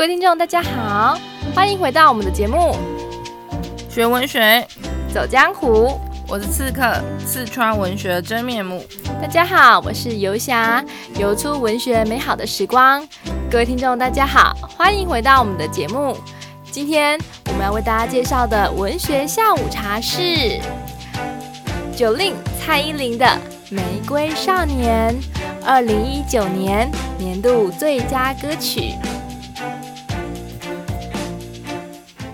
各位听众，大家好，欢迎回到我们的节目，学文学，走江湖。我是刺客，四川文学真面目。大家好，我是游侠，游出文学美好的时光。各位听众，大家好，欢迎回到我们的节目。今天我们要为大家介绍的文学下午茶是 Jolin 蔡依林的《玫瑰少年》，二零一九年年度最佳歌曲。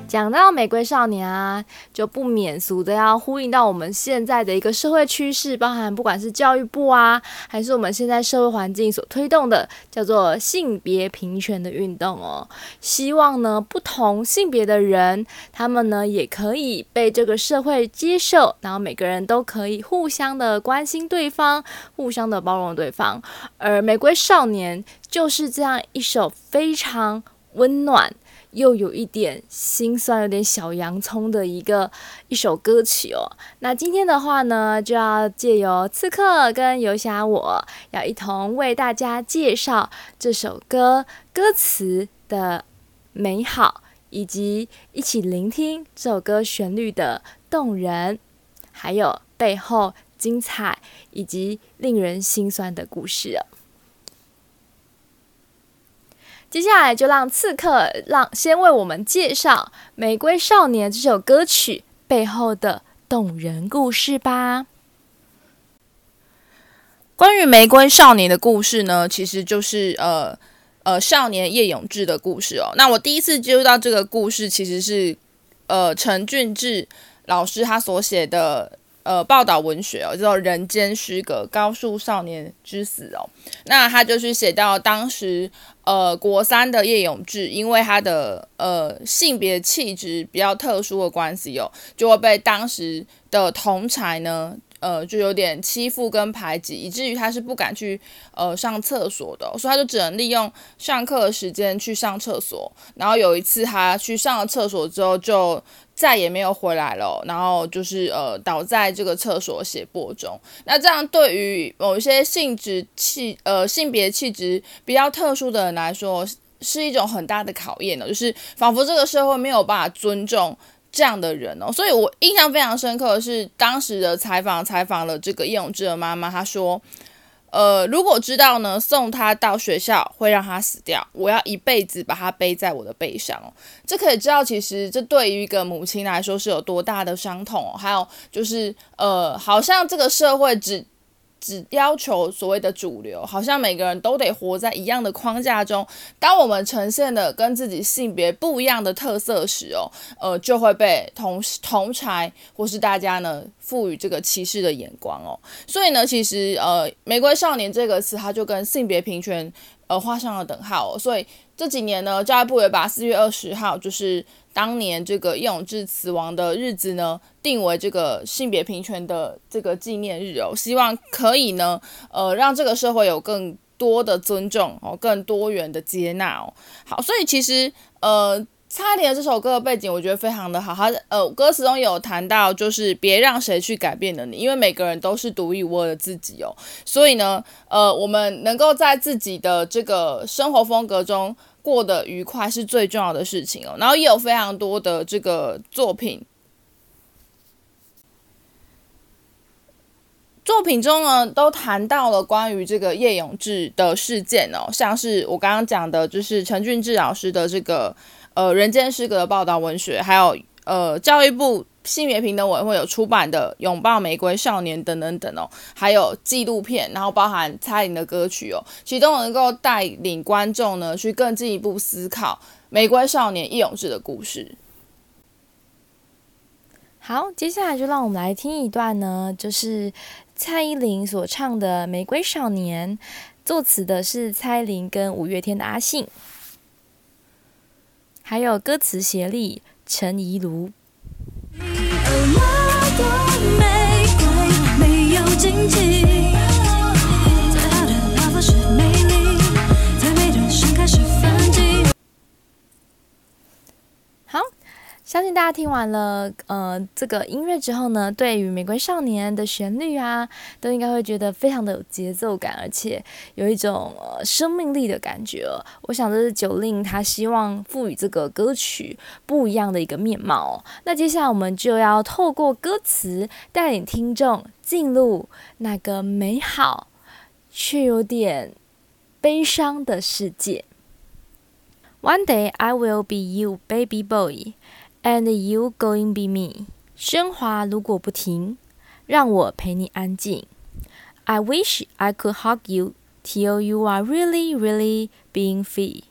讲到玫瑰少年啊，就不免俗的要呼应到我们现在的一个社会趋势，包含不管是教育部啊，还是我们现在社会环境所推动的叫做性别平权的运动哦。希望呢，不同性别的人，他们呢也可以被这个社会接受，然后每个人都可以互相的关心对方，互相的包容对方。而玫瑰少年就是这样一首非常温暖。又有一点心酸，有点小洋葱的一个一首歌曲哦。那今天的话呢，就要借由刺客跟游侠，我要一同为大家介绍这首歌歌词的美好，以及一起聆听这首歌旋律的动人，还有背后精彩以及令人心酸的故事哦。接下来就让刺客让先为我们介绍《玫瑰少年》这首歌曲背后的动人故事吧。关于《玫瑰少年》的故事呢，其实就是呃呃少年叶永志的故事哦。那我第一次接触到这个故事，其实是呃陈俊志老师他所写的呃报道文学哦，叫做《人间失格：高树少年之死》哦。那他就是写到当时。呃，国三的叶永志，因为他的呃性别气质比较特殊的关系哦，就会被当时的同才呢，呃，就有点欺负跟排挤，以至于他是不敢去呃上厕所的，所以他就只能利用上课的时间去上厕所。然后有一次他去上了厕所之后，就再也没有回来了，然后就是呃倒在这个厕所血泊中。那这样对于某一些性质气呃性别气质比较特殊的人来说，是一种很大的考验呢，就是仿佛这个社会没有办法尊重这样的人哦。所以我印象非常深刻的是当时的采访，采访了这个叶永志的妈妈，她说。呃，如果知道呢，送他到学校会让他死掉，我要一辈子把他背在我的背上哦。这可以知道，其实这对于一个母亲来说是有多大的伤痛哦。还有就是，呃，好像这个社会只。只要求所谓的主流，好像每个人都得活在一样的框架中。当我们呈现的跟自己性别不一样的特色时，哦，呃，就会被同同才或是大家呢赋予这个歧视的眼光哦。所以呢，其实呃，玫瑰少年这个词，它就跟性别平权呃画上了等号哦。所以这几年呢，教育部也把四月二十号就是。当年这个叶永志死亡的日子呢，定为这个性别平权的这个纪念日哦，希望可以呢，呃，让这个社会有更多的尊重哦，更多元的接纳哦。好，所以其实呃，差点这首歌的背景我觉得非常的好，它呃歌词中有谈到，就是别让谁去改变了你，因为每个人都是独一无二的自己哦，所以呢，呃，我们能够在自己的这个生活风格中。过得愉快是最重要的事情哦，然后也有非常多的这个作品，作品中呢都谈到了关于这个叶永志的事件哦，像是我刚刚讲的，就是陈俊志老师的这个呃《人间失格》的报道文学，还有呃教育部。性别平等委员会有出版的《拥抱玫瑰少年》等等等哦，还有纪录片，然后包含蔡依林的歌曲哦，其中能够带领观众呢去更进一步思考玫瑰少年叶永志的故事。好，接下来就让我们来听一段呢，就是蔡依林所唱的《玫瑰少年》，作词的是蔡依林跟五月天的阿信，还有歌词协力陈怡如。相信大家听完了呃这个音乐之后呢，对于《玫瑰少年》的旋律啊，都应该会觉得非常的有节奏感，而且有一种呃生命力的感觉。我想这是九令他希望赋予这个歌曲不一样的一个面貌。那接下来我们就要透过歌词带领听众进入那个美好却有点悲伤的世界。One day I will be you, baby boy. And you going be me，喧哗如果不停，让我陪你安静。I wish I could hug you till you are really, really being free。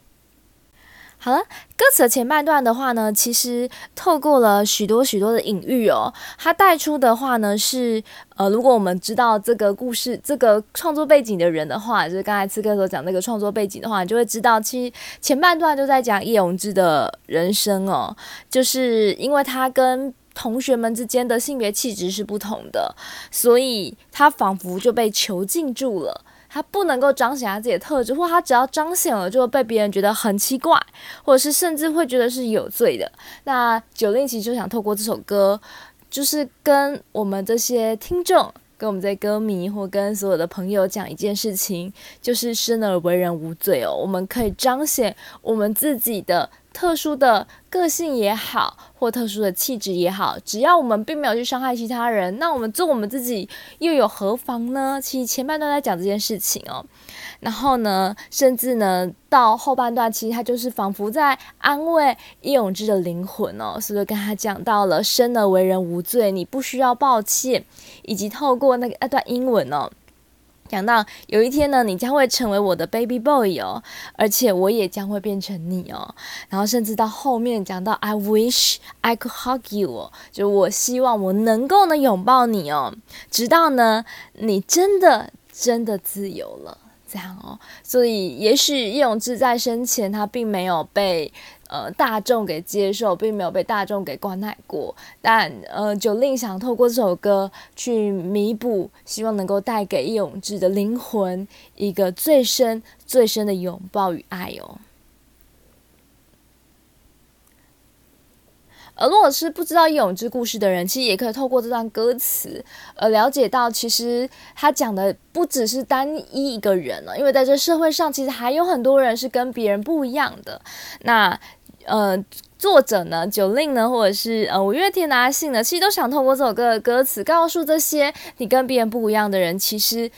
好了，歌词的前半段的话呢，其实透过了许多许多的隐喻哦，它带出的话呢是，呃，如果我们知道这个故事、这个创作背景的人的话，就是刚才刺客所讲那个创作背景的话，你就会知道，其实前半段就在讲叶永志的人生哦，就是因为他跟同学们之间的性别气质是不同的，所以他仿佛就被囚禁住了。他不能够彰显他自己的特质，或他只要彰显了，就会被别人觉得很奇怪，或者是甚至会觉得是有罪的。那九令其就想透过这首歌，就是跟我们这些听众、跟我们这些歌迷，或跟所有的朋友讲一件事情，就是生而为人无罪哦，我们可以彰显我们自己的。特殊的个性也好，或特殊的气质也好，只要我们并没有去伤害其他人，那我们做我们自己又有何妨呢？其实前半段在讲这件事情哦，然后呢，甚至呢到后半段，其实他就是仿佛在安慰叶永志的灵魂哦，所以跟他讲到了生而为人无罪，你不需要抱歉，以及透过那个那段英文哦。讲到有一天呢，你将会成为我的 baby boy 哦，而且我也将会变成你哦。然后甚至到后面讲到 I wish I could hug you，就我希望我能够呢拥抱你哦，直到呢你真的真的自由了，哦。所以也许叶永志在生前他并没有被。呃，大众给接受，并没有被大众给关爱过。但呃九令想透过这首歌去弥补，希望能够带给叶永志的灵魂一个最深、最深的拥抱与爱哦。而如果是不知道叶永志故事的人，其实也可以透过这段歌词，呃，了解到其实他讲的不只是单一一个人了，因为在这社会上，其实还有很多人是跟别人不一样的。那呃，作者呢九令呢，或者是呃五月天的阿信呢，其实都想透过这首歌的歌词，告诉这些你跟别人不一样的人，其实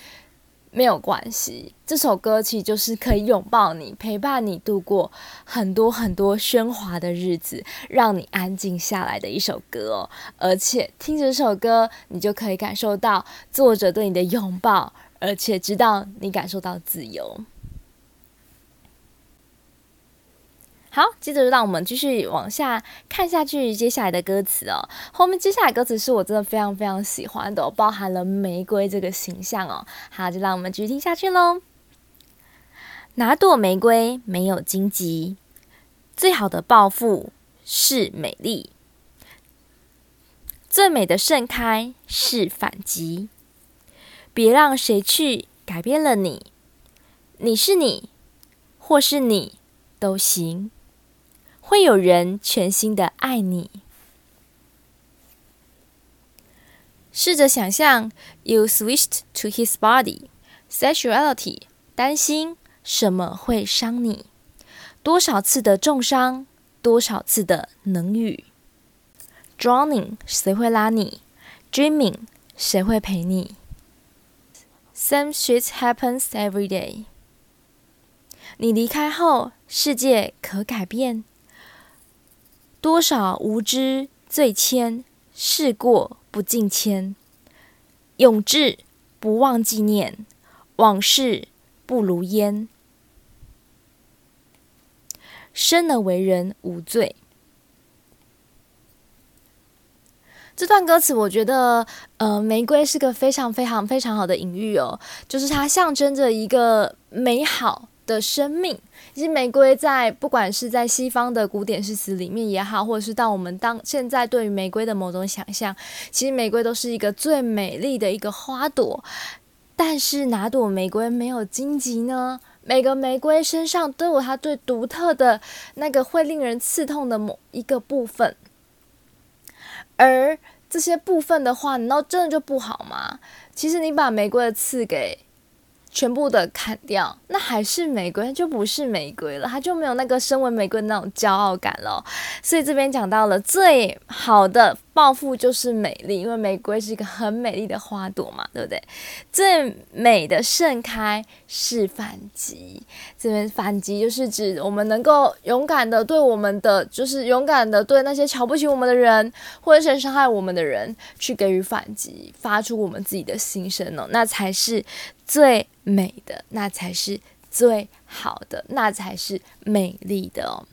没有关系。这首歌其实就是可以拥抱你，陪伴你度过很多很多喧哗的日子，让你安静下来的一首歌哦。而且听着这首歌，你就可以感受到作者对你的拥抱，而且知道你感受到自由。好，接着就让我们继续往下看下去，接下来的歌词哦。后面接下来歌词是我真的非常非常喜欢的，包含了玫瑰这个形象哦。好，就让我们继续听下去喽。哪朵玫瑰没有荆棘？最好的报复是美丽，最美的盛开是反击。别让谁去改变了你，你是你，或是你都行。会有人全心的爱你。试着想象，you switched to his body, sexuality，担心什么会伤你？多少次的重伤，多少次的冷雨。Drowning，谁会拉你？Dreaming，谁会陪你？Same shit happens every day。你离开后，世界可改变。多少无知罪愆，事过不境迁。永志不忘纪念，往事不如烟。生而为人无罪。这段歌词，我觉得，呃，玫瑰是个非常非常非常好的隐喻哦，就是它象征着一个美好的生命。其实玫瑰在不管是在西方的古典诗词里面也好，或者是到我们当现在对于玫瑰的某种想象，其实玫瑰都是一个最美丽的一个花朵。但是哪朵玫瑰没有荆棘呢？每个玫瑰身上都有它最独特的那个会令人刺痛的某一个部分。而这些部分的话，难道真的就不好吗？其实你把玫瑰的刺给全部的砍掉，那还是玫瑰，就不是玫瑰了，它就没有那个身为玫瑰的那种骄傲感了。所以这边讲到了最好的暴富就是美丽，因为玫瑰是一个很美丽的花朵嘛，对不对？最美的盛开是反击，这边反击就是指我们能够勇敢的对我们的，就是勇敢的对那些瞧不起我们的人，或者是伤害我们的人去给予反击，发出我们自己的心声哦，那才是。最美的，那才是最好的，那才是美丽的。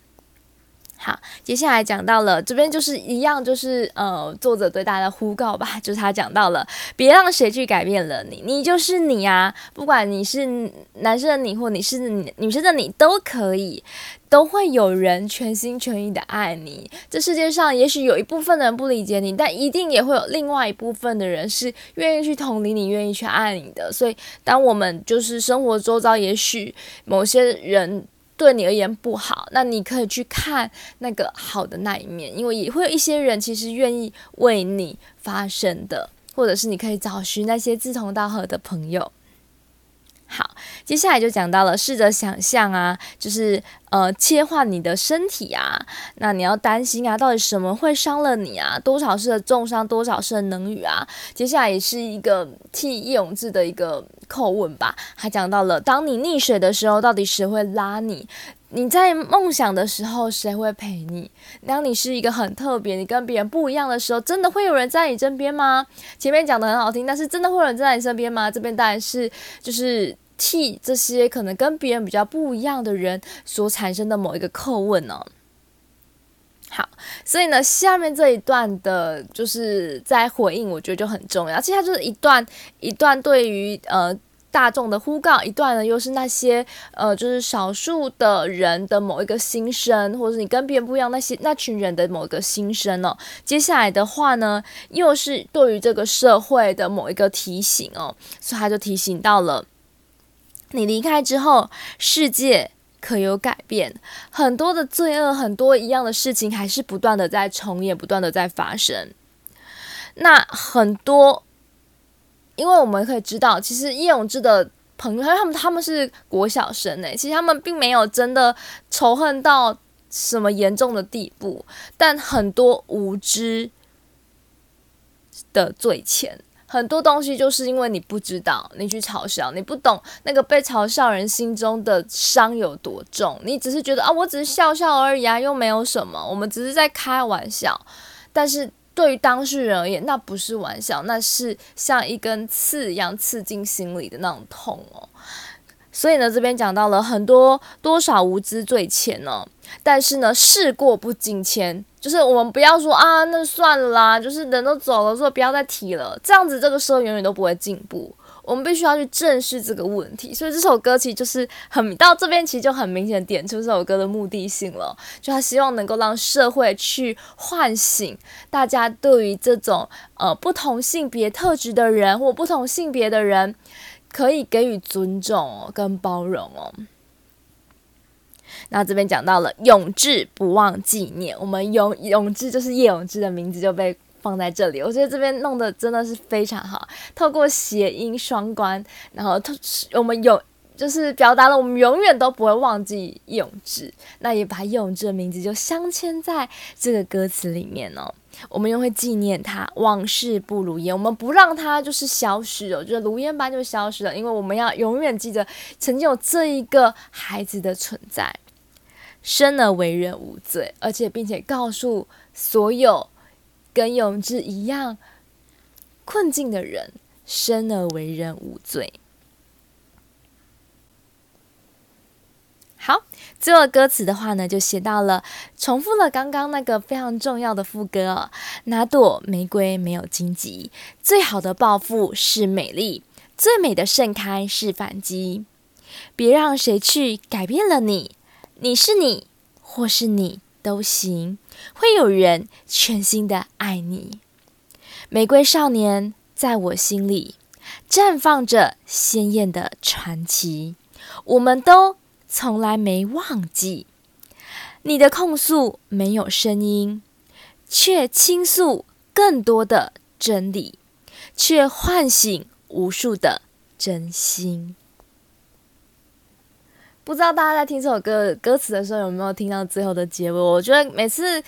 好，接下来讲到了这边就是一样，就是呃，作者对大家的呼告吧，就是他讲到了，别让谁去改变了你，你就是你啊，不管你是男生的你或你是女生的你都可以，都会有人全心全意的爱你。这世界上也许有一部分的人不理解你，但一定也会有另外一部分的人是愿意去同理你，愿意去爱你的。所以，当我们就是生活周遭，也许某些人。对你而言不好，那你可以去看那个好的那一面，因为也会有一些人其实愿意为你发声的，或者是你可以找寻那些志同道合的朋友。接下来就讲到了，试着想象啊，就是呃，切换你的身体啊，那你要担心啊，到底什么会伤了你啊？多少次的重伤，多少次的冷语啊？接下来也是一个替叶永志的一个叩问吧。他讲到了，当你溺水的时候，到底谁会拉你？你在梦想的时候，谁会陪你？当你是一个很特别，你跟别人不一样的时候，真的会有人在你身边吗？前面讲的很好听，但是真的会有人在你身边吗？这边当然是就是。替这些可能跟别人比较不一样的人所产生的某一个叩问呢、哦？好，所以呢，下面这一段的就是在回应，我觉得就很重要。接下来就是一段一段对于呃大众的呼告，一段呢又是那些呃就是少数的人的某一个心声，或者是你跟别人不一样那些那群人的某一个心声哦。接下来的话呢，又是对于这个社会的某一个提醒哦，所以他就提醒到了。你离开之后，世界可有改变？很多的罪恶，很多一样的事情，还是不断的在重演，不断的在发生。那很多，因为我们可以知道，其实叶永志的朋友，他们他们是国小生诶，其实他们并没有真的仇恨到什么严重的地步，但很多无知的罪钱。很多东西就是因为你不知道，你去嘲笑，你不懂那个被嘲笑人心中的伤有多重，你只是觉得啊，我只是笑笑而已啊，又没有什么，我们只是在开玩笑。但是对于当事人而言，那不是玩笑，那是像一根刺一样刺进心里的那种痛哦。所以呢，这边讲到了很多多少无知罪愆呢，但是呢，事过不境迁，就是我们不要说啊，那算了啦，就是人都走了，说不要再提了，这样子这个社会永远都不会进步。我们必须要去正视这个问题。所以这首歌其实就是很到这边，其实就很明显点出这首歌的目的性了，就他希望能够让社会去唤醒大家对于这种呃不同性别特质的人或不同性别的人。可以给予尊重，跟包容哦。那这边讲到了永志不忘纪念，我们永永志就是叶永志的名字就被放在这里。我觉得这边弄的真的是非常好，透过谐音双关，然后透我们永就是表达了我们永远都不会忘记永志，那也把永志的名字就镶嵌在这个歌词里面哦。我们又会纪念他，往事不如烟。我们不让他就是消失哦，就是如烟般就消失了。因为我们要永远记得曾经有这一个孩子的存在，生而为人无罪，而且并且告诉所有跟永志一样困境的人，生而为人无罪。好，最后歌词的话呢，就写到了，重复了刚刚那个非常重要的副歌。哪朵玫瑰没有荆棘？最好的报复是美丽，最美的盛开是反击。别让谁去改变了你，你是你，或是你都行，会有人全心的爱你。玫瑰少年在我心里绽放着鲜艳的传奇，我们都。从来没忘记你的控诉，没有声音，却倾诉更多的真理，却唤醒无数的真心。不知道大家在听这首歌歌词的时候有没有听到最后的结尾？我觉得每次。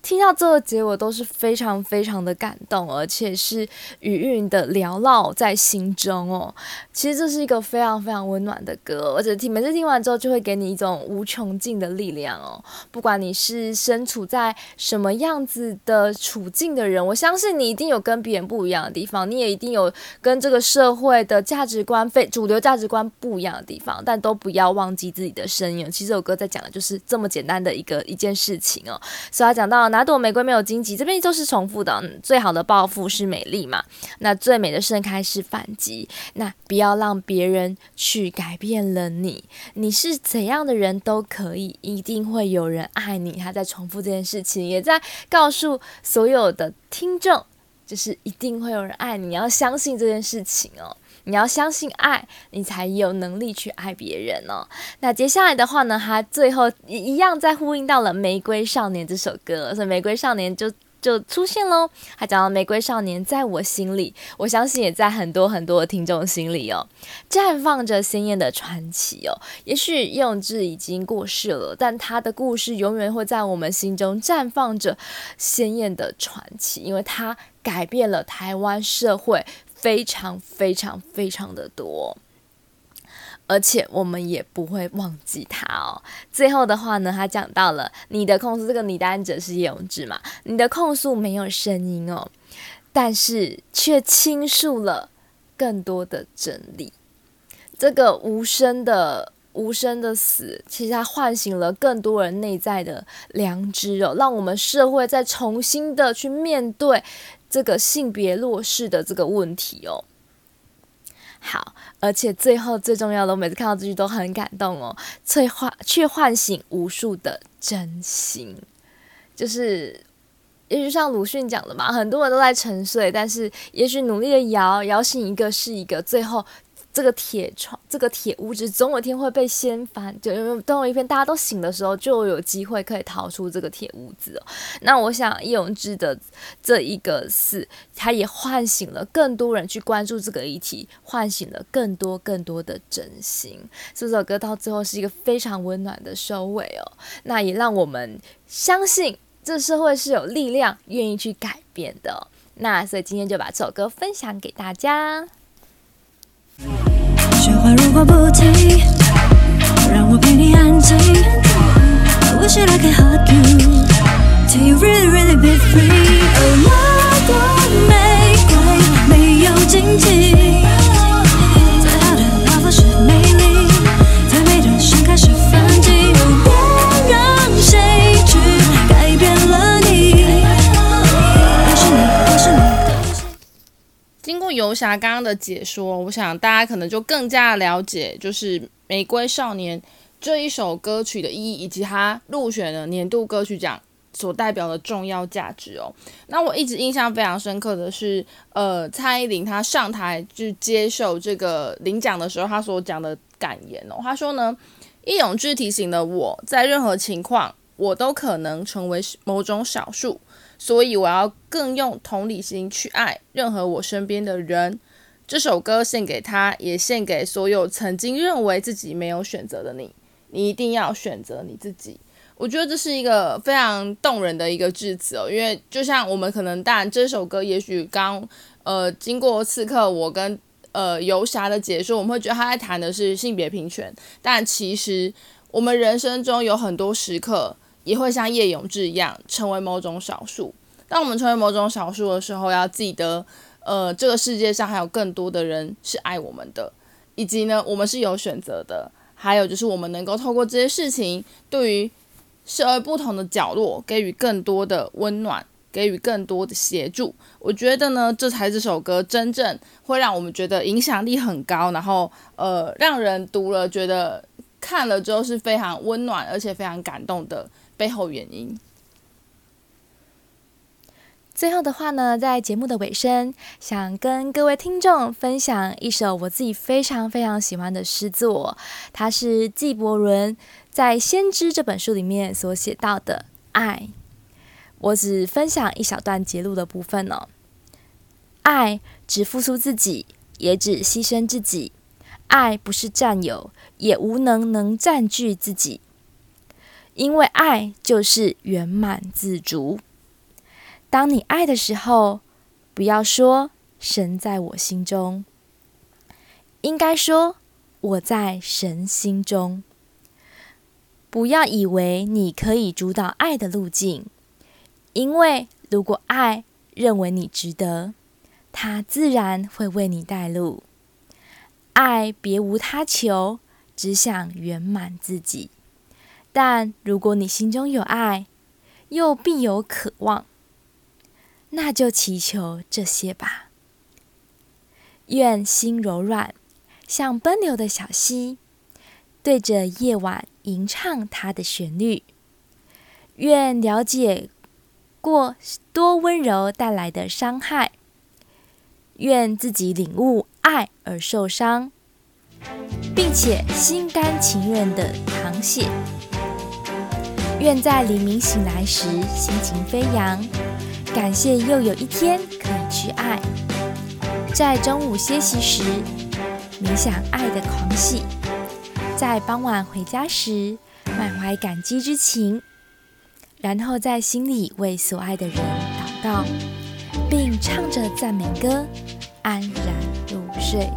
听到这个结尾都是非常非常的感动，而且是余韵的缭绕在心中哦。其实这是一个非常非常温暖的歌，而且听每次听完之后就会给你一种无穷尽的力量哦。不管你是身处在什么样子的处境的人，我相信你一定有跟别人不一样的地方，你也一定有跟这个社会的价值观、非主流价值观不一样的地方，但都不要忘记自己的声音。其实这首歌在讲的就是这么简单的一个一件事情哦。所以他讲到哪朵玫瑰没有荆棘，这边都是重复的。最好的报复是美丽嘛？那最美的盛开是反击。那不要让别人去改变了你，你是怎样的人都可以，一定会有人爱你。他在重复这件事情，也在告诉所有的听众，就是一定会有人爱你。你要相信这件事情哦。你要相信爱，你才有能力去爱别人哦。那接下来的话呢，他最后一一样在呼应到了《玫瑰少年》这首歌，所以《玫瑰少年》就就出现喽。他讲到《玫瑰少年》在我心里，我相信也在很多很多的听众心里哦，绽放着鲜艳的传奇哦。也许叶永志已经过世了，但他的故事永远会在我们心中绽放着鲜艳的传奇，因为他改变了台湾社会。非常非常非常的多，而且我们也不会忘记他哦。最后的话呢，他讲到了你的控诉，这个你的案者是叶永志嘛？你的控诉没有声音哦，但是却倾诉了更多的真理。这个无声的无声的死，其实它唤醒了更多人内在的良知哦，让我们社会再重新的去面对。这个性别弱势的这个问题哦，好，而且最后最重要的，我每次看到这句都很感动哦，催唤却唤醒无数的真心，就是，也许像鲁迅讲的嘛，很多人都在沉睡，但是也许努力的摇摇醒一个是一个，最后。这个铁窗，这个铁屋子，总有一天会被掀翻。就因为等有一天大家都醒的时候，就有机会可以逃出这个铁屋子哦。那我想叶永志的这一个事，他也唤醒了更多人去关注这个议题，唤醒了更多更多的真心。这首歌到最后是一个非常温暖的收尾哦。那也让我们相信，这社会是有力量愿意去改变的。那所以今天就把这首歌分享给大家。雪花如果不停，让我陪你安静。I wish that I could hug you, till you really, really be free. 哦，那朵玫瑰没有荆棘。经过游侠刚刚的解说，我想大家可能就更加了解，就是《玫瑰少年》这一首歌曲的意义，以及它入选了年度歌曲奖所代表的重要价值哦。那我一直印象非常深刻的是，呃，蔡依林她上台去接受这个领奖的时候，她所讲的感言哦，她说呢，易永志提醒了我在任何情况，我都可能成为某种少数。所以我要更用同理心去爱任何我身边的人。这首歌献给他，也献给所有曾经认为自己没有选择的你。你一定要选择你自己。我觉得这是一个非常动人的一个致辞哦。因为就像我们可能，当然这首歌也许刚呃经过刺客我跟呃游侠的解说，我们会觉得他在谈的是性别平权。但其实我们人生中有很多时刻。也会像叶永志一样成为某种少数。当我们成为某种少数的时候，要记得，呃，这个世界上还有更多的人是爱我们的，以及呢，我们是有选择的。还有就是，我们能够透过这些事情，对于社会不同的角落给予更多的温暖，给予更多的协助。我觉得呢，这才是这首歌真正会让我们觉得影响力很高，然后呃，让人读了觉得看了之后是非常温暖而且非常感动的。背后原因。最后的话呢，在节目的尾声，想跟各位听众分享一首我自己非常非常喜欢的诗作，它是纪伯伦在《先知》这本书里面所写到的爱。我只分享一小段节录的部分哦。爱只付出自己，也只牺牲自己。爱不是占有，也无能能占据自己。因为爱就是圆满自足。当你爱的时候，不要说神在我心中，应该说我在神心中。不要以为你可以主导爱的路径，因为如果爱认为你值得，他自然会为你带路。爱别无他求，只想圆满自己。但如果你心中有爱，又必有渴望，那就祈求这些吧。愿心柔软，像奔流的小溪，对着夜晚吟唱它的旋律。愿了解过多温柔带来的伤害。愿自己领悟爱而受伤，并且心甘情愿的淌血。愿在黎明醒来时心情飞扬，感谢又有一天可以去爱。在中午歇息时冥想爱的狂喜，在傍晚回家时满怀感激之情，然后在心里为所爱的人祷告，并唱着赞美歌安然睡。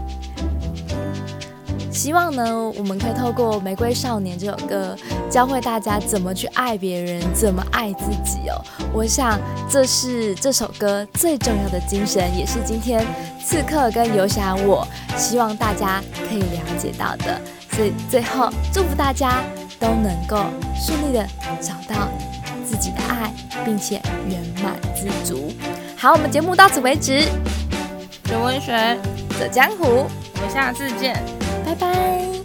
希望呢，我们可以透过《玫瑰少年》这首歌，教会大家怎么去爱别人，怎么爱自己哦。我想这是这首歌最重要的精神，也是今天刺客跟游侠我希望大家可以了解到的。所以最后祝福大家都能够顺利的找到自己的爱，并且圆满自足。好，我们节目到此为止。学文学，走江湖，我们下次见。拜拜。